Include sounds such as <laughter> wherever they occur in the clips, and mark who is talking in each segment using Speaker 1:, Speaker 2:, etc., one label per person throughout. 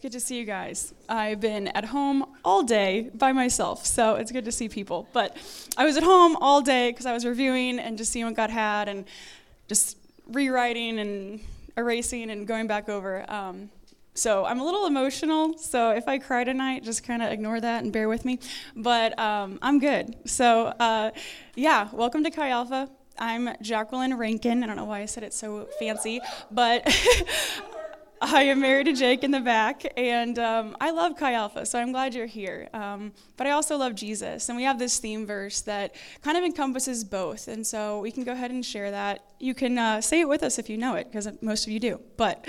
Speaker 1: It's good to see you guys. I've been at home all day by myself, so it's good to see people. But I was at home all day because I was reviewing and just seeing what God had and just rewriting and erasing and going back over. Um, so I'm a little emotional, so if I cry tonight, just kind of ignore that and bear with me. But um, I'm good. So, uh, yeah, welcome to Chi Alpha. I'm Jacqueline Rankin. I don't know why I said it so fancy, but <laughs> I am married to Jake in the back, and um, I love Chi Alpha, so I'm glad you're here. Um, but I also love Jesus, and we have this theme verse that kind of encompasses both, and so we can go ahead and share that. You can uh, say it with us if you know it, because most of you do. But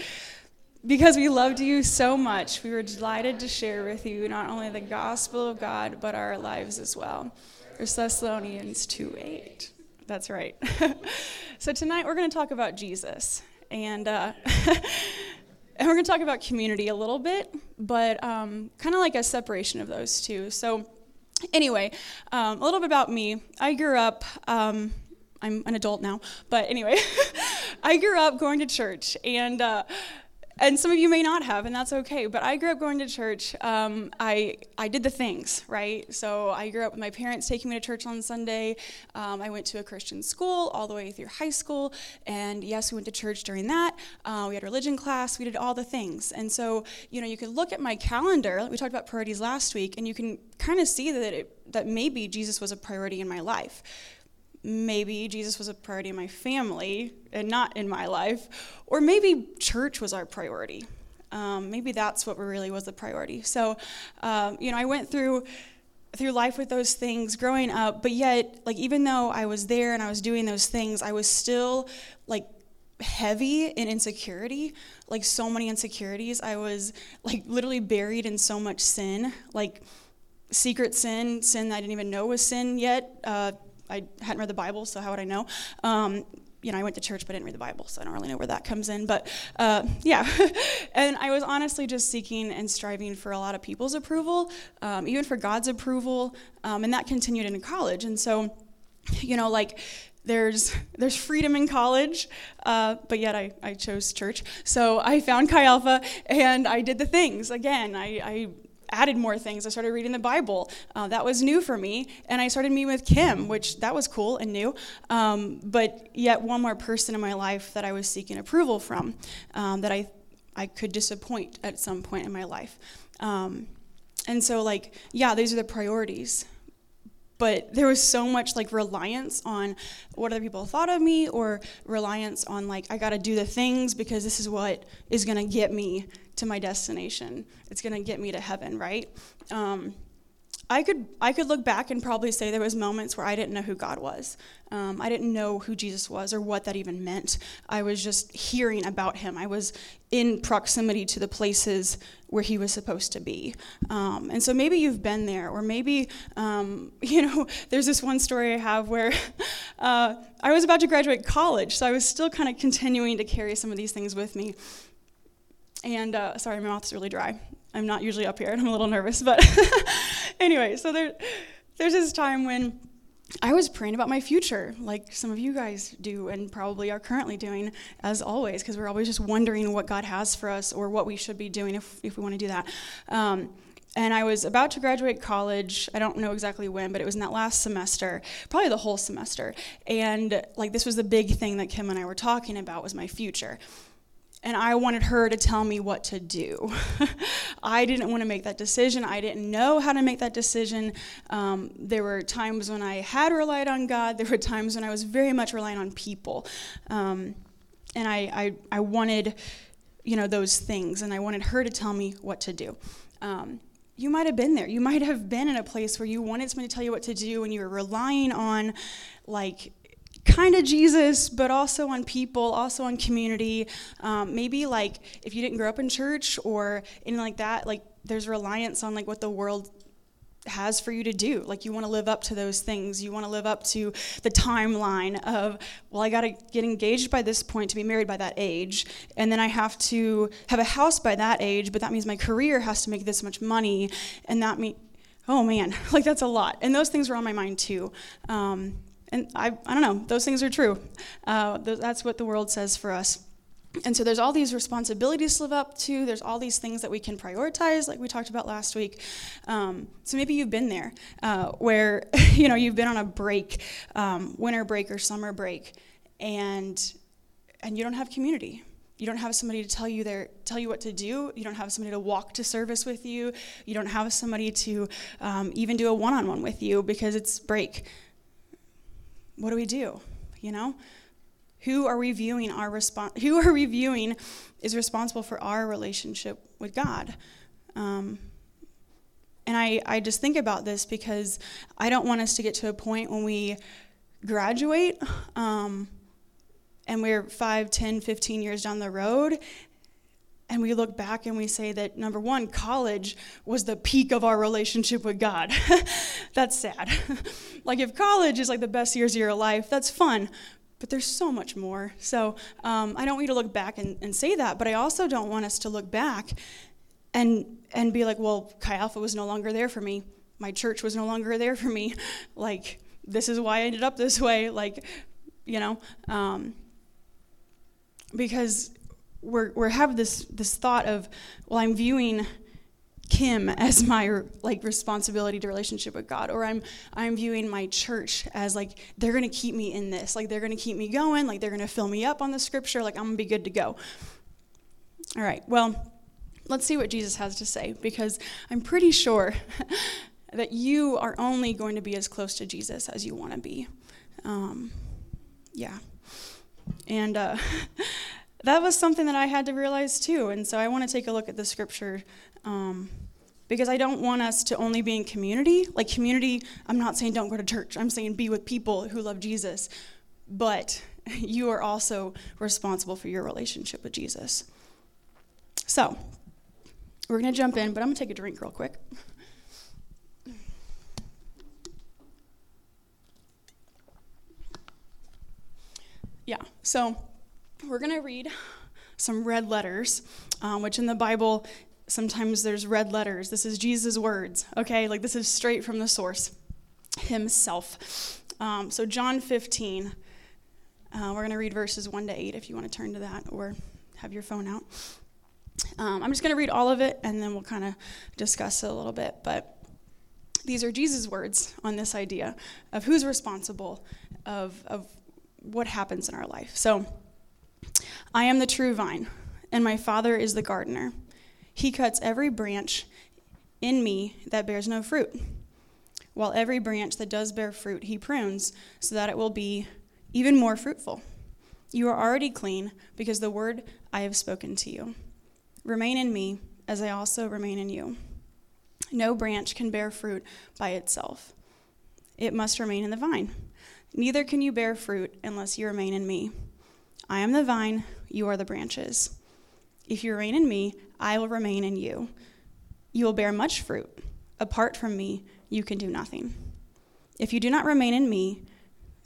Speaker 1: because we loved you so much, we were delighted to share with you not only the gospel of God, but our lives as well. First Thessalonians 2 8. That's right. <laughs> so tonight we're going to talk about Jesus. And, uh, <laughs> and we're going to talk about community a little bit, but um, kind of like a separation of those two. So, anyway, um, a little bit about me. I grew up. Um, I'm an adult now, but anyway, <laughs> I grew up going to church, and uh, and some of you may not have, and that's okay. But I grew up going to church. Um, I I did the things right. So I grew up with my parents taking me to church on Sunday. Um, I went to a Christian school all the way through high school, and yes, we went to church during that. Uh, we had religion class. We did all the things. And so you know, you can look at my calendar. We talked about priorities last week, and you can kind of see that it, that maybe Jesus was a priority in my life maybe Jesus was a priority in my family and not in my life, or maybe church was our priority. Um, maybe that's what really was the priority. So, um, you know, I went through through life with those things growing up, but yet, like, even though I was there and I was doing those things, I was still like heavy in insecurity, like so many insecurities. I was like literally buried in so much sin, like secret sin, sin I didn't even know was sin yet. Uh, I hadn't read the Bible, so how would I know? Um, you know, I went to church but I didn't read the Bible, so I don't really know where that comes in. But uh, <laughs> yeah, and I was honestly just seeking and striving for a lot of people's approval, um, even for God's approval, um, and that continued into college. And so, you know, like there's there's freedom in college, uh, but yet I, I chose church. So I found Chi Alpha and I did the things again. I, I added more things. I started reading the Bible. Uh, that was new for me. And I started meeting with Kim, which that was cool and new. Um, but yet, one more person in my life that I was seeking approval from um, that I, I could disappoint at some point in my life. Um, and so, like, yeah, these are the priorities but there was so much like reliance on what other people thought of me or reliance on like i got to do the things because this is what is going to get me to my destination. It's going to get me to heaven, right? Um, I could I could look back and probably say there was moments where I didn't know who God was. Um, I didn't know who Jesus was or what that even meant. I was just hearing about him. I was in proximity to the places where he was supposed to be. Um, and so maybe you've been there, or maybe um, <laughs> you know. There's this one story I have where uh, I was about to graduate college, so I was still kind of continuing to carry some of these things with me. And uh, sorry, my mouth's really dry. I'm not usually up here, and I'm a little nervous. But <laughs> anyway, so there, there's this time when I was praying about my future, like some of you guys do, and probably are currently doing, as always, because we're always just wondering what God has for us or what we should be doing if, if we want to do that. Um, and I was about to graduate college. I don't know exactly when, but it was in that last semester, probably the whole semester. And like this was the big thing that Kim and I were talking about was my future and I wanted her to tell me what to do. <laughs> I didn't want to make that decision. I didn't know how to make that decision. Um, there were times when I had relied on God, there were times when I was very much relying on people. Um, and I, I, I, wanted, you know, those things, and I wanted her to tell me what to do. Um, you might have been there. You might have been in a place where you wanted someone to tell you what to do, and you were relying on, like, kind of Jesus, but also on people, also on community. Um, maybe like if you didn't grow up in church or anything like that, like there's reliance on like what the world has for you to do. Like you want to live up to those things. You want to live up to the timeline of, well, I got to get engaged by this point to be married by that age. And then I have to have a house by that age, but that means my career has to make this much money. And that means, oh man, <laughs> like that's a lot. And those things were on my mind too. Um, and I, I don't know, those things are true. Uh, that's what the world says for us. And so there's all these responsibilities to live up to. There's all these things that we can prioritize, like we talked about last week. Um, so maybe you've been there, uh, where <laughs> you know you've been on a break, um, winter break or summer break, and and you don't have community. You don't have somebody to tell you their tell you what to do. You don't have somebody to walk to service with you. You don't have somebody to um, even do a one-on-one with you because it's break. What do we do? You know who are we viewing our response? <laughs> Who are we viewing is responsible for our relationship with God? Um, and I, I just think about this because I don't want us to get to a point when we graduate um, and we're 5, 10, 15 years down the road and we look back and we say that number one, college was the peak of our relationship with God. <laughs> that's sad. <laughs> like, if college is like the best years of your life, that's fun but there's so much more. So um, I don't want you to look back and, and say that, but I also don't want us to look back and and be like, well, Chi Alpha was no longer there for me. My church was no longer there for me. <laughs> Like this is why I ended up this way. Like, you know, um, because we're we have this this thought of, well, I'm viewing Kim <laughs> as my like responsibility to relationship with God or I'm I'm viewing my church as like they're to keep me in this like they're to keep me going like they're to fill me up on the scripture like I'm to be good to go. All right. Well, let's see what Jesus has to say because I'm pretty sure <laughs> that you are only going to be as close to Jesus as you want to be. Um, yeah. And uh, <laughs> that was something that I had to realize too. And so I want to take a look at the scripture um, because I don't want us to only be in community. Like, community, I'm not saying don't go to church, I'm saying be with people who love Jesus. But <laughs> you are also responsible for your relationship with Jesus. So, we're going to jump in, but I'm going to take a drink real quick. Yeah, so we're going to read some red letters, um, which in the Bible sometimes there's red letters. This is Jesus' words, okay? Like this is straight from the source himself. Um, so, John 15, uh, we're going to read verses 1 to 8 if you want to turn to that or have your phone out. Um, I'm just going to read all of it and then we'll kind of discuss it a little bit. But these are Jesus' words on this idea of who's responsible of, of what happens in our life. So, I am the true vine, and my Father is the gardener. He cuts every branch in me that bears no fruit, while every branch that does bear fruit he prunes so that it will be even more fruitful. You are already clean because the word I have spoken to you. Remain in me as I also remain in you. No branch can bear fruit by itself, it must remain in the vine. Neither can you bear fruit unless you remain in me. I am the vine, you are the branches. If you remain in me, I will remain in you. You will bear much fruit. Apart from me, you can do nothing. If you do not remain in me,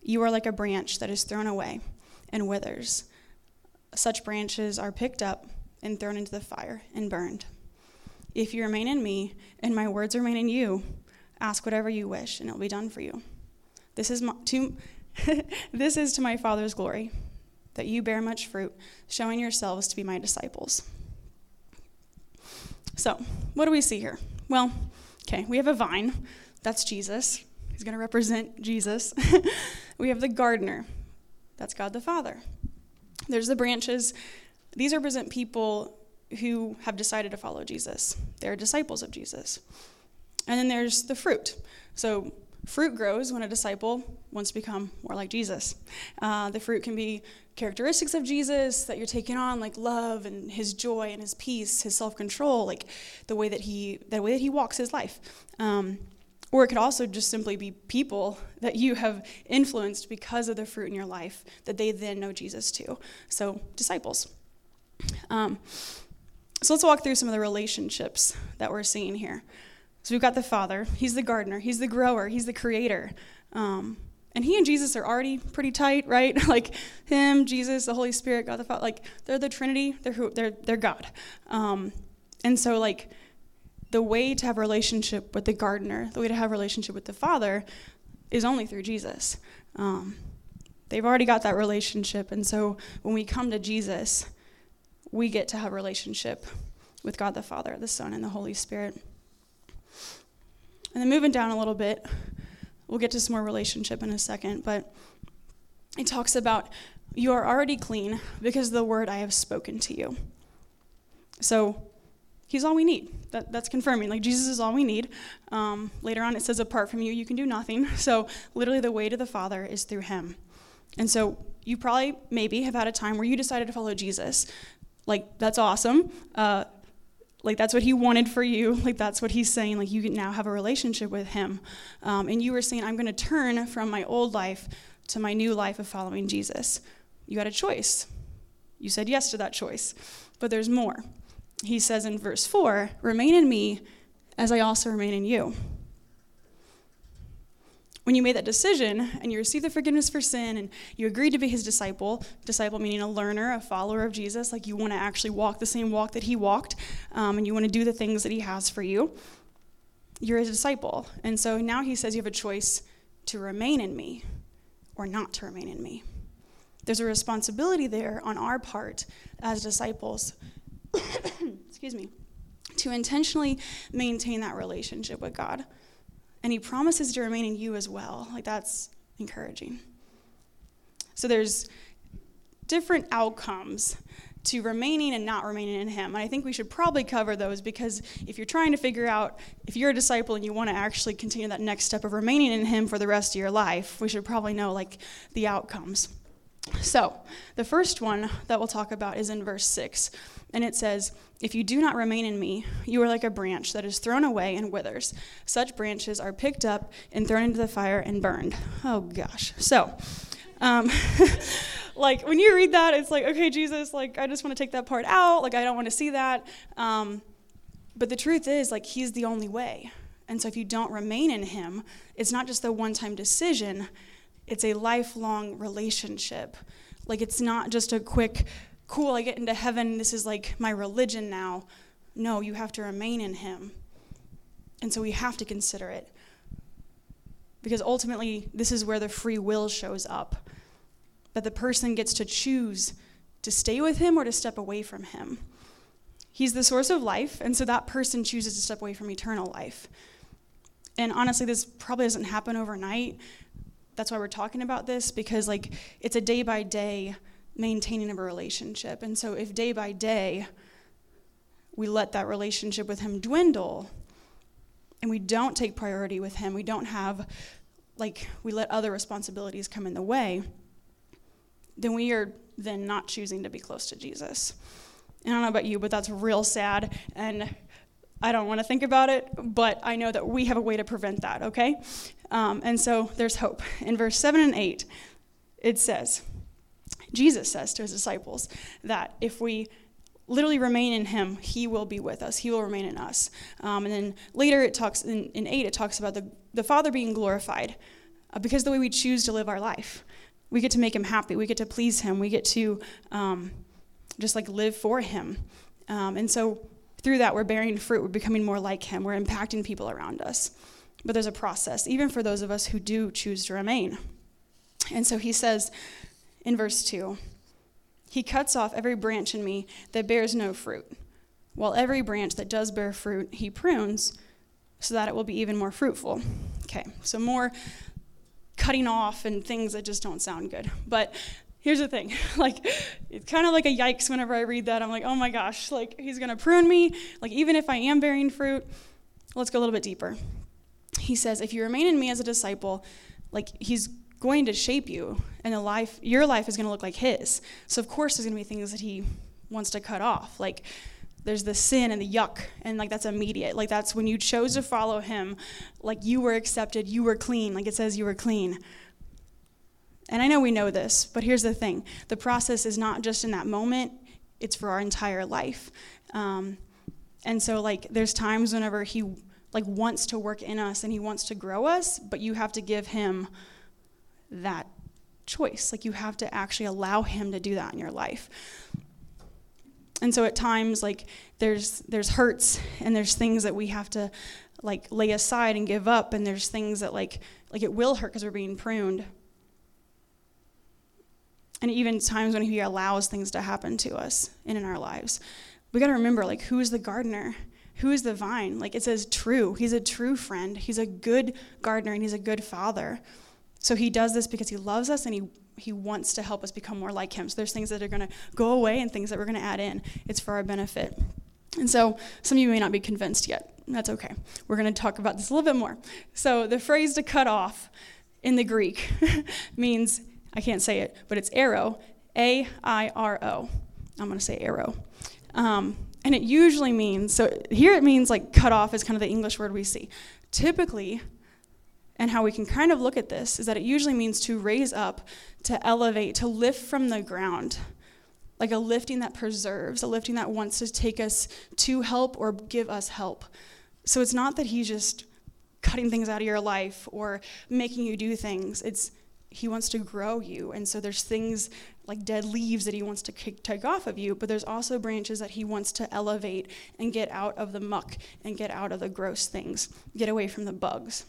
Speaker 1: you are like a branch that is thrown away and withers. Such branches are picked up and thrown into the fire and burned. If you remain in me and my words remain in you, ask whatever you wish and it will be done for you. This is my, to, <laughs> this is to my Father's glory, that you bear much fruit, showing yourselves to be my disciples. So, what do we see here? Well, okay, we have a vine. That's Jesus. He's going to represent Jesus. <laughs> we have the gardener. That's God the Father. There's the branches. These represent people who have decided to follow Jesus. They're disciples of Jesus. And then there's the fruit. So, fruit grows when a disciple wants to become more like Jesus. Uh, the fruit can be characteristics of Jesus that you're taking on, like love and his joy and his peace, his self-control, like the way that he the way that he walks his life. Um, or it could also just simply be people that you have influenced because of the fruit in your life that they then know Jesus too. So disciples. Um, so let's walk through some of the relationships that we're seeing here. So we've got the Father. He's the gardener. He's the grower. He's the creator. Um, and he and Jesus are already pretty tight, right? <laughs> like him, Jesus, the Holy Spirit, God the Father, like they're the Trinity. They're who, they're they're God. Um, and so like the way to have a relationship with the gardener, the way to have a relationship with the Father, is only through Jesus. Um, they've already got that relationship, and so when we come to Jesus, we get to have a relationship with God the Father, the Son, and the Holy Spirit. And then moving down a little bit, we'll get to some more relationship in a second, but it talks about you are already clean because of the word I have spoken to you. So he's all we need. That, that's confirming. Like Jesus is all we need. Um, later on, it says, apart from you, you can do nothing. <laughs> So literally, the way to the Father is through him. And so you probably, maybe, have had a time where you decided to follow Jesus. Like, that's awesome. Uh, like, that's what he wanted for you. <laughs> Like, that's what he's saying. Like, you now have a relationship with him. Um, and you were saying, I'm going to turn from my old life to my new life of following Jesus. You had a choice. You said yes to that choice. But there's more. He says in verse 4 Remain in me as I also remain in you when you made that decision and you received the forgiveness for sin and you agreed to be his disciple, disciple meaning a learner, a follower of Jesus, like you want to actually walk the same walk that he walked, um, and you want to do the things that he has for you, you're a disciple. And so now he says you have a choice to remain in me or not to remain in me. There's a responsibility there on our part as disciples, <coughs> excuse me, to intentionally maintain that relationship with God and he promises to remain in you as well. Like that's encouraging. So there's different outcomes to remaining and not remaining in him. And I think we should probably cover those because if you're trying to figure out if you're a disciple and you want to actually continue that next step of remaining in him for the rest of your life, we should probably know like the outcomes. So, the first one that we'll talk about is in verse 6. And it says, If you do not remain in me, you are like a branch that is thrown away and withers. Such branches are picked up and thrown into the fire and burned. Oh, gosh. So, um, <laughs> like when you read that, it's like, okay, Jesus, like I just want to take that part out. Like I don't want to see that. Um, but the truth is, like, He's the only way. And so if you don't remain in Him, it's not just a one time decision it's a lifelong relationship. Like it's not just a quick, cool, I get into heaven, this is like my religion now. No, you have to remain in Him. And so we have to consider it. Because ultimately, this is where the free will shows up. That the person gets to choose to stay with Him or to step away from Him. He's the source of life, and so that person chooses to step away from eternal life. And honestly, this probably doesn't happen overnight, that's why we're talking about this because like it's a day by day maintaining of a relationship. And so if day by day we let that relationship with him dwindle and we don't take priority with him, we don't have like we let other responsibilities come in the way, then we are then not choosing to be close to Jesus. And I don't know about you, but that's real sad and I don't want to think about it, but I know that we have a way to prevent that, okay? Um, and so there's hope. In verse 7 and 8, it says, Jesus says to his disciples that if we literally remain in him, he will be with us. He will remain in us. Um, and then later it talks, in, in 8, it talks about the, the Father being glorified uh, because the way we choose to live our life. We get to make him happy. We get to please him. We get to um, just like live for him. Um, and so through that, we're bearing fruit. We're becoming more like him. We're impacting people around us. But there's a process, even for those of us who do choose to remain. And so he says in verse 2 He cuts off every branch in me that bears no fruit, while every branch that does bear fruit, he prunes so that it will be even more fruitful. Okay, so more cutting off and things that just don't sound good. But here's the thing <laughs> like it's kind of like a yikes whenever i read that. I'm like oh my gosh like he's going to prune me. Like even if i am bearing fruit let's go a little bit deeper. He says, if you remain in me as a disciple, like he's going to shape you, and a life, your life is going to look like his. So of course, there's going to be things that he wants to cut off, like there's the sin and the yuck and like that's immediate. Like that's when you chose to follow him like you were accepted you were clean. Like it says you were clean and i know we know this but here's the thing the process is not just in that moment it's for our entire life um, and so like there's times whenever he like wants to work in us and he wants to grow us, but you have to give him that choice. Like you have to actually allow him to do that in your life. And so at times like there's there's hurts and there's things that we have to like lay aside and give up and there's things that like like it will hurt because we're being pruned. And even times when He allows things to happen to us and in our lives. We got to remember, like, who is the gardener? Who is the vine? Like, it says true. He's a true friend. He's a good gardener and He's a good father. So He does this because He loves us and He he wants to help us become more like him. So there's things that are going to go away and things that we're going to add in. It's for our benefit. And so some of you may not be convinced yet. That's okay. We're going to talk about this a little bit more. So the phrase to cut off in the Greek <laughs> means, I can't say it, but it's arrow, A I R O. I'm going to say arrow. Um, and it usually means, so here it means like cut off is kind of the English word we see. Typically, and how we can kind of look at this is that it usually means to raise up, to elevate, to lift from the ground like a lifting that preserves, a lifting that wants to take us to help or give us help. So it's not that he's just cutting things out of your life or making you do things. It's he wants to grow you. And so there's things like dead leaves that he wants to kick, take off of you, but there's also branches that he wants to elevate and get out of the muck and get out of the gross things, get away from the bugs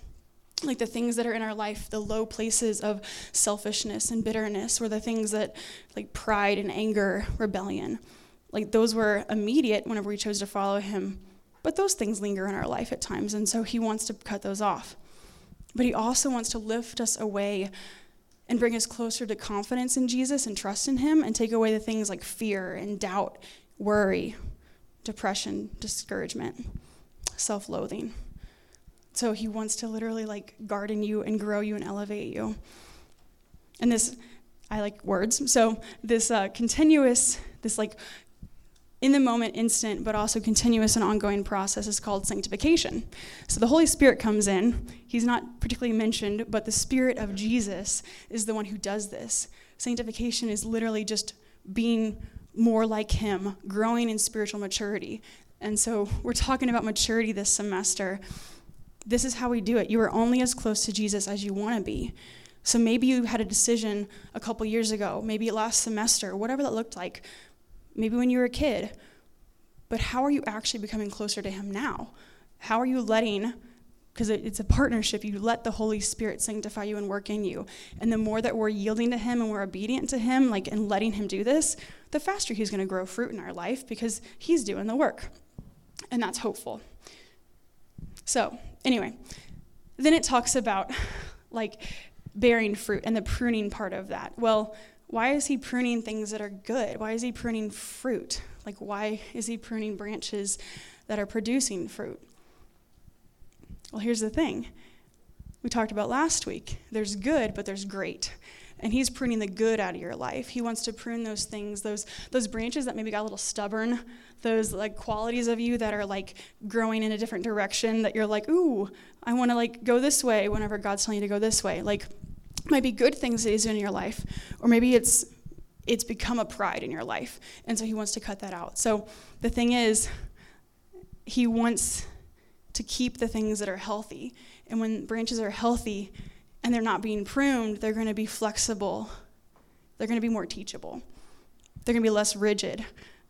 Speaker 1: like the things that are in our life, the low places of selfishness and bitterness, or the things that, like pride and anger, rebellion, like those were immediate whenever we chose to follow him. But those things linger in our life at times, and so he wants to cut those off. But he also wants to lift us away and bring us closer to confidence in Jesus and trust in him and take away the things like fear and doubt, worry, depression, discouragement, self loathing. So he wants to literally like garden you and grow you and elevate you. And this, I like words. So this uh, continuous, this like in the moment, instant, but also continuous and ongoing process is called sanctification. So the Holy Spirit comes in. He's not particularly mentioned, but the Spirit of Jesus is the one who does this. Sanctification is literally just being more like Him, growing in spiritual maturity. And so we're talking about maturity this semester. This is how we do it. You are only as close to Jesus as you want to be. So maybe you had a decision a couple years ago, maybe last semester, whatever that looked like, maybe when you were a kid. But how are you actually becoming closer to Him now? How are you letting, because it's a partnership, you let the Holy Spirit sanctify you and work in you. And the more that we're yielding to Him and we're obedient to Him, like, and letting Him do this, the faster He's going to grow fruit in our life because He's doing the work. And that's hopeful. So, anyway, then it talks about like bearing fruit and the pruning part of that. Well, why is he pruning things that are good? Why is he pruning fruit? Like, why is he pruning branches that are producing fruit? Well, here's the thing we talked about last week there's good, but there's great and he's pruning the good out of your life he wants to prune those things those those branches that maybe got a little stubborn those like qualities of you that are like growing in a different direction that you're like ooh i want to like go this way whenever god's telling you to go this way like might be good things that he's in your life or maybe it's it's become a pride in your life and so he wants to cut that out so the thing is he wants to keep the things that are healthy and when branches are healthy and they're not being pruned, they're going to be flexible. They're going to be more teachable. They're going to be less rigid,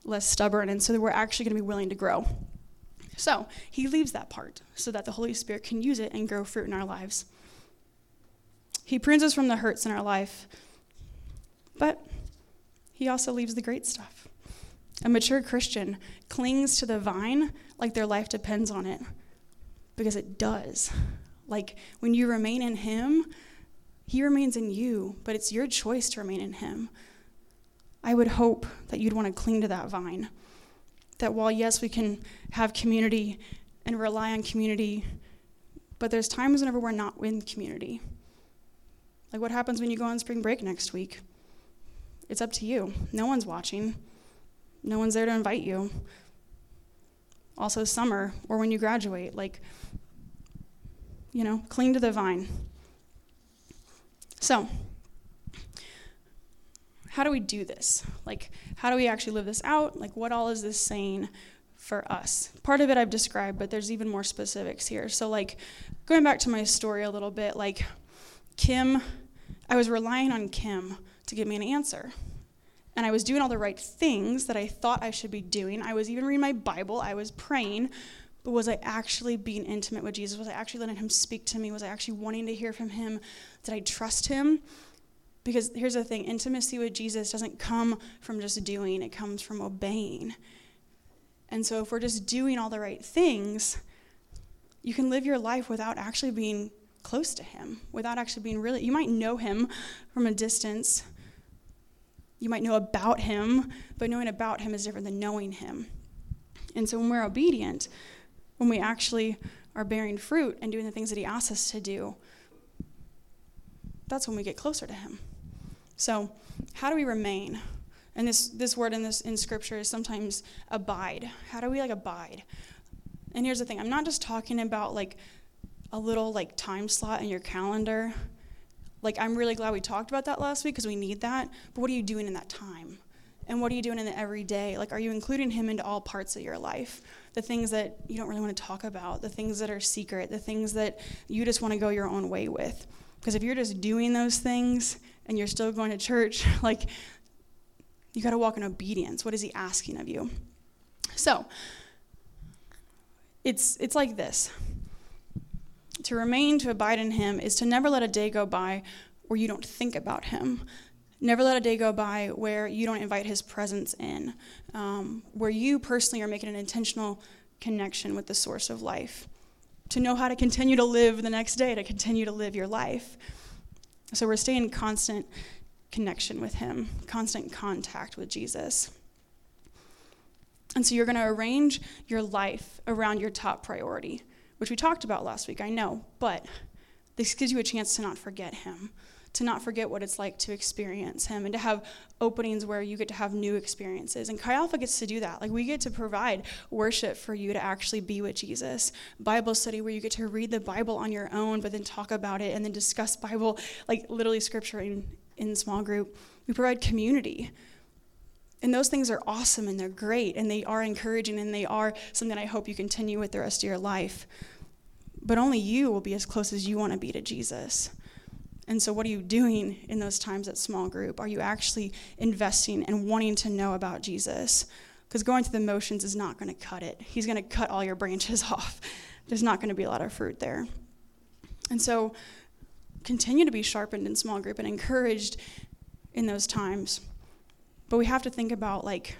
Speaker 1: less stubborn, and so we're actually going to be willing to grow. So he leaves that part so that the Holy Spirit can use it and grow fruit in our lives. He prunes us from the hurts in our life, but he also leaves the great stuff. A mature Christian clings to the vine like their life depends on it because it does. Like when you remain in Him, He remains in you, but it's your choice to remain in Him. I would hope that you'd want to cling to that vine. That while, yes, we can have community and rely on community, but there's times whenever we're not in community. Like what happens when you go on spring break next week? It's up to you. No one's watching, no one's there to invite you. Also, summer or when you graduate. Like, you know, cling to the vine. So, how do we do this? Like, how do we actually live this out? Like, what all is this saying for us? Part of it I've described, but there's even more specifics here. So, like, going back to my story a little bit, like, Kim, I was relying on Kim to give me an answer. And I was doing all the right things that I thought I should be doing. I was even reading my Bible, I was praying, but was I actually being intimate with Jesus? Was I actually letting him speak to me? Was I actually wanting to hear from him? Did I trust him? Because here's the thing intimacy with Jesus doesn't come from just doing, it comes from obeying. And so if we're just doing all the right things, you can live your life without actually being close to Him, without actually being really, you might know Him from a distance. You might know about Him, but knowing about Him is different than knowing Him. And so when we're obedient, when we actually are bearing fruit and doing the things that He asks us to do, that's when we get closer to Him. So, how do we remain? And this, this word in this in scripture is sometimes abide. How do we like abide? And here's the thing, I'm not just talking about like a little like time slot in your calendar. Like I'm really glad we talked about that last week because we need that. But what are you doing in that time? And what are you doing in the everyday? Like are you including him into all parts of your life? The things that you don't really want to talk about, the things that are secret, the things that you just want to go your own way with. Because if you're just doing those things and you're still going to church, <laughs> like you got to walk in obedience. What is he asking of you? So, it's it's like this. To remain, to abide in him is to never let a day go by where you don't think about him. Never let a day go by where you don't invite his presence in, um, where you personally are making an intentional connection with the source of life to know how to continue to live the next day, to continue to live your life. So we're staying in constant connection with Him, constant contact with Jesus. And so you're going to arrange your life around your top priority, which we talked about last week, I know, but this gives you a chance to not forget Him to not forget what it's like to experience him and to have openings where you get to have new experiences. And Chi Alpha gets to do that. Like we get to provide worship for you to actually be with Jesus. Bible study where you get to read the Bible on your own, but then talk about it and then discuss Bible, like literally scripture in, in small group. We provide community. And those things are awesome and they're great and they are encouraging and they are something I hope you continue with the rest of your life. But only you will be as close as you want to be to Jesus. And so, what are you doing in those times at small group? Are you actually investing and wanting to know about Jesus? Because going through the motions is not going to cut it. He's going to cut all your branches <laughs> off. There's not going to be a lot of fruit there. And so, continue to be sharpened in small group and encouraged in those times. But we have to think about like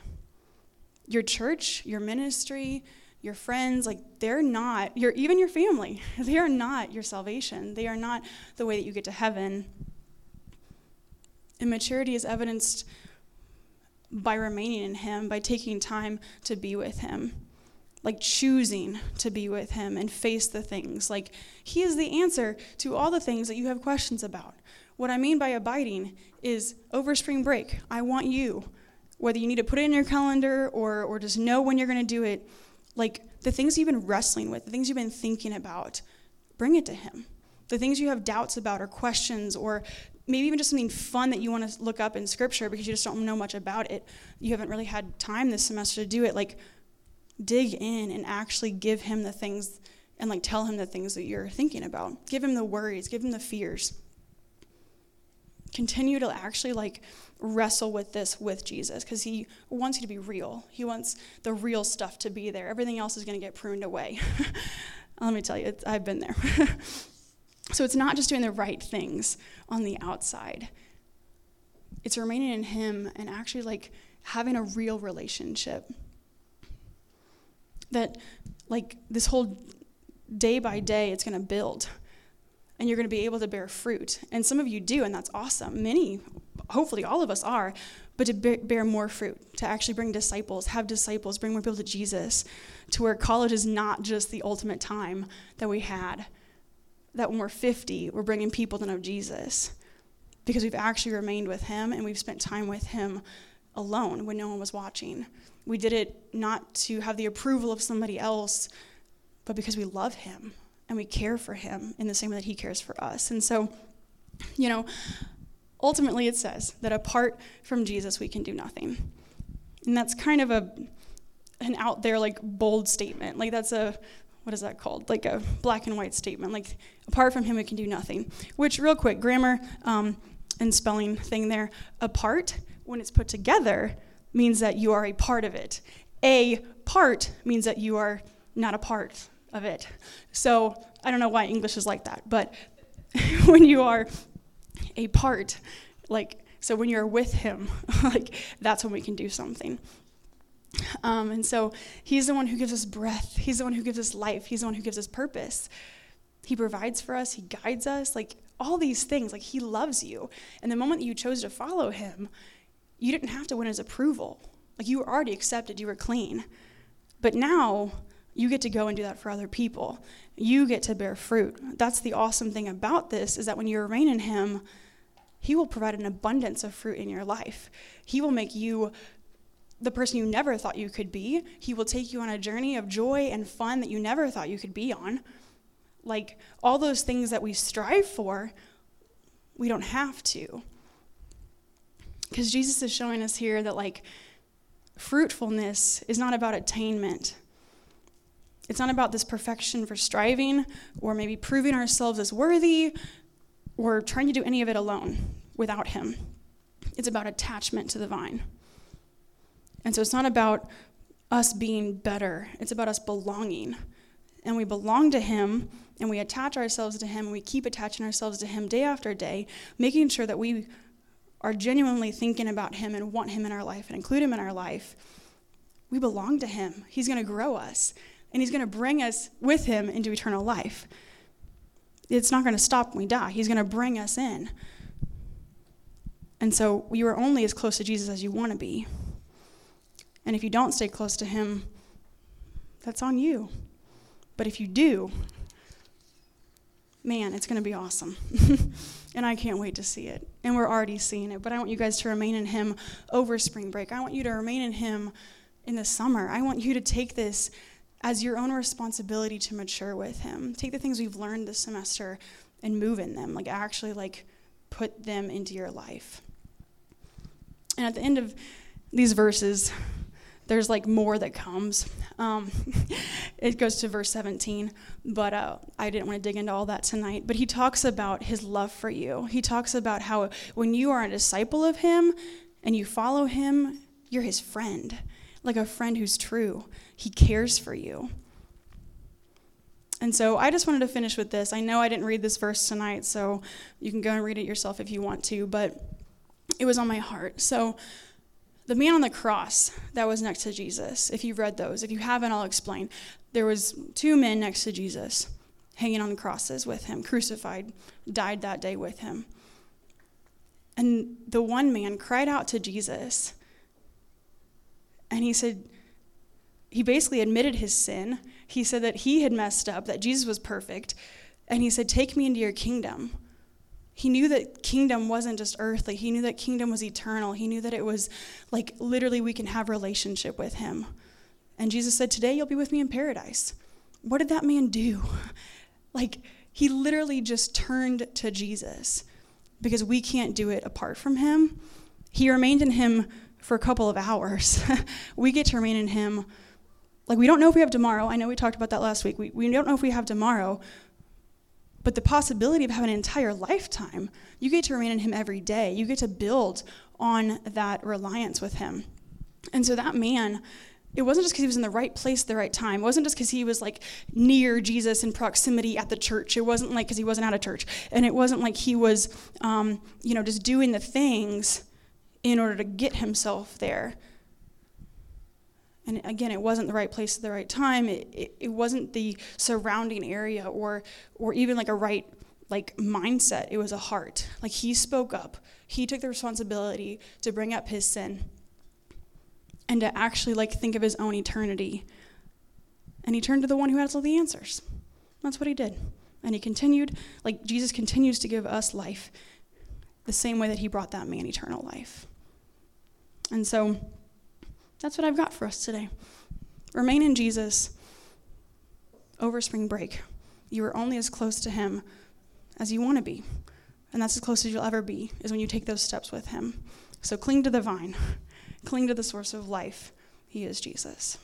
Speaker 1: your church, your ministry, your friends, like they're not your even your family. <laughs> They are not your salvation. They are not the way that you get to heaven. Immaturity is evidenced by remaining in him, by taking time to be with him. Like choosing to be with him and face the things. Like he is the answer to all the things that you have questions about. What I mean by abiding is over spring break, I want you, whether you need to put it in your calendar or, or just know when you're going to do it, like the things you've been wrestling with, the things you've been thinking about, bring it to Him. The things you have doubts about or questions or maybe even just something fun that you want to look up in scripture because you just don't know much about it. You haven't really had time this semester to do it. Like, dig in and actually give him the things and like tell him the things that you're thinking about. Give him the worries, give him the fears. Continue to actually like wrestle with this with Jesus because he wants you to be real. He wants the real stuff to be there. Everything else is going to get pruned away. <laughs> Let me tell you, I've been there. <laughs> so it's not just doing the right things on the outside, it's remaining in Him and actually like having a real relationship. That, like, this whole day by day, it's going to build and you're going to be able to bear fruit. And some of you do, and that's awesome. Many hopefully all of us are, but to bear more fruit, to actually bring disciples, have disciples, bring more people to Jesus, to where college is not just the ultimate time that we had. That when we're 50, we're bringing people to know Jesus because we've actually remained with Him and we've spent time with Him alone when no one was watching. We did it not to have the approval of somebody else, but because we love Him and we care for Him in the same way that He cares for us. And so, you know, ultimately it says that apart from Jesus, we can do nothing. And that's kind of a an out there like bold statement. Like that's a what is that called? Like a black and white statement. Like apart from him, we can do nothing. Which, real quick, grammar um, and spelling thing there. Apart, when it's put together, means that you are a part of it. A part means that you are not a part of it. So I don't know why English is like that, but <laughs> when you are a part Like, so when you're with Him, <laughs> like, that's when we can do something. Um, and so He's the one who gives us breath, He's the one who gives us life, He's the one who gives us purpose. He provides for us, He guides us, like, all these things. Like, He loves you. And the moment that you chose to follow Him, you didn't have to win His approval. Like, you were already accepted, you were clean. But now, you get to go and do that for other people. You get to bear fruit. That's the awesome thing about this is that when you remain in him, he will provide an abundance of fruit in your life. He will make you the person you never thought you could be. He will take you on a journey of joy and fun that you never thought you could be on. Like all those things that we strive for, we don't have to. Because Jesus is showing us here that, like, fruitfulness is not about attainment. It's not about this perfection for striving or maybe proving ourselves as worthy or trying to do any of it alone without Him. It's about attachment to the vine. And so it's not about us being better, it's about us belonging. And we belong to Him and we attach ourselves to Him and we keep attaching ourselves to Him day after day, making sure that we are genuinely thinking about Him and want Him in our life and include Him in our life. We belong to Him. He's going to grow us and He's going to bring us with Him into eternal life. It's not going to stop when we die, He's going to bring us in. And so you are only as close to Jesus as you want to be. And if you don't stay close to Him, that's on you. But if you do, man, it's going to be awesome. <laughs> and I can't wait to see it. And we're already seeing it. But I want you guys to remain in Him over spring break. I want you to remain in Him in the summer. I want you to take this as your own responsibility to mature with him. Take the things we've learned this semester and move in them, like actually like put them into your life. And at the end of these verses, there's like more that comes. Um, <laughs> it goes to verse 17, but uh, I didn't want to dig into all that tonight. But he talks about his love for you. He talks about how when you are a disciple of him and you follow him, you're his friend like a friend who's true. He cares for you. And so I just wanted to finish with this. I know I didn't read this verse tonight, so you can go and read it yourself if you want to, but it was on my heart. So the man on the cross that was next to Jesus, if you've read those, if you haven't, I'll explain. There was two men next to Jesus hanging on crosses with him, crucified, died that day with him. And the one man cried out to Jesus and he said, he basically admitted his sin. He said that he had messed up, that Jesus was perfect. And he said, Take me into your kingdom. He knew that kingdom wasn't just earthly. He knew that kingdom was eternal. He knew that it was like literally we can have relationship with him. And Jesus said, Today you'll be with me in paradise. What did that man do? Like, he literally just turned to Jesus because we can't do it apart from him. He remained in him for a couple of hours. <laughs> we get to remain in Him. Like, we don't know if we have tomorrow. I know we talked about that last week. We, we don't know if we have tomorrow. But the possibility of having an entire lifetime, you get to remain in Him every day. You get to build on that reliance with Him. And so that man, it wasn't just because he was in the right place at the right time. It wasn't just because he was like near Jesus in proximity at the church. It wasn't like because he wasn't at a church. And it wasn't like he was, um, you know, just doing the things in order to get himself there. And again, it wasn't the right place at the right time. It, it, it, wasn't the surrounding area or, or even like a right like mindset. It was a heart. Like he spoke up. He took the responsibility to bring up his sin and to actually like think of his own eternity. And he turned to the one who has all the answers. That's what he did. And he continued, like Jesus continues to give us life the same way that he brought that man eternal life. And so that's what I've got for us today. Remain in Jesus over spring break. You are only as close to him as you want to be. And that's as close as you'll ever be, is when you take those steps with him. So cling to the vine, <laughs> cling to the source of life. He is Jesus.